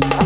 Bye.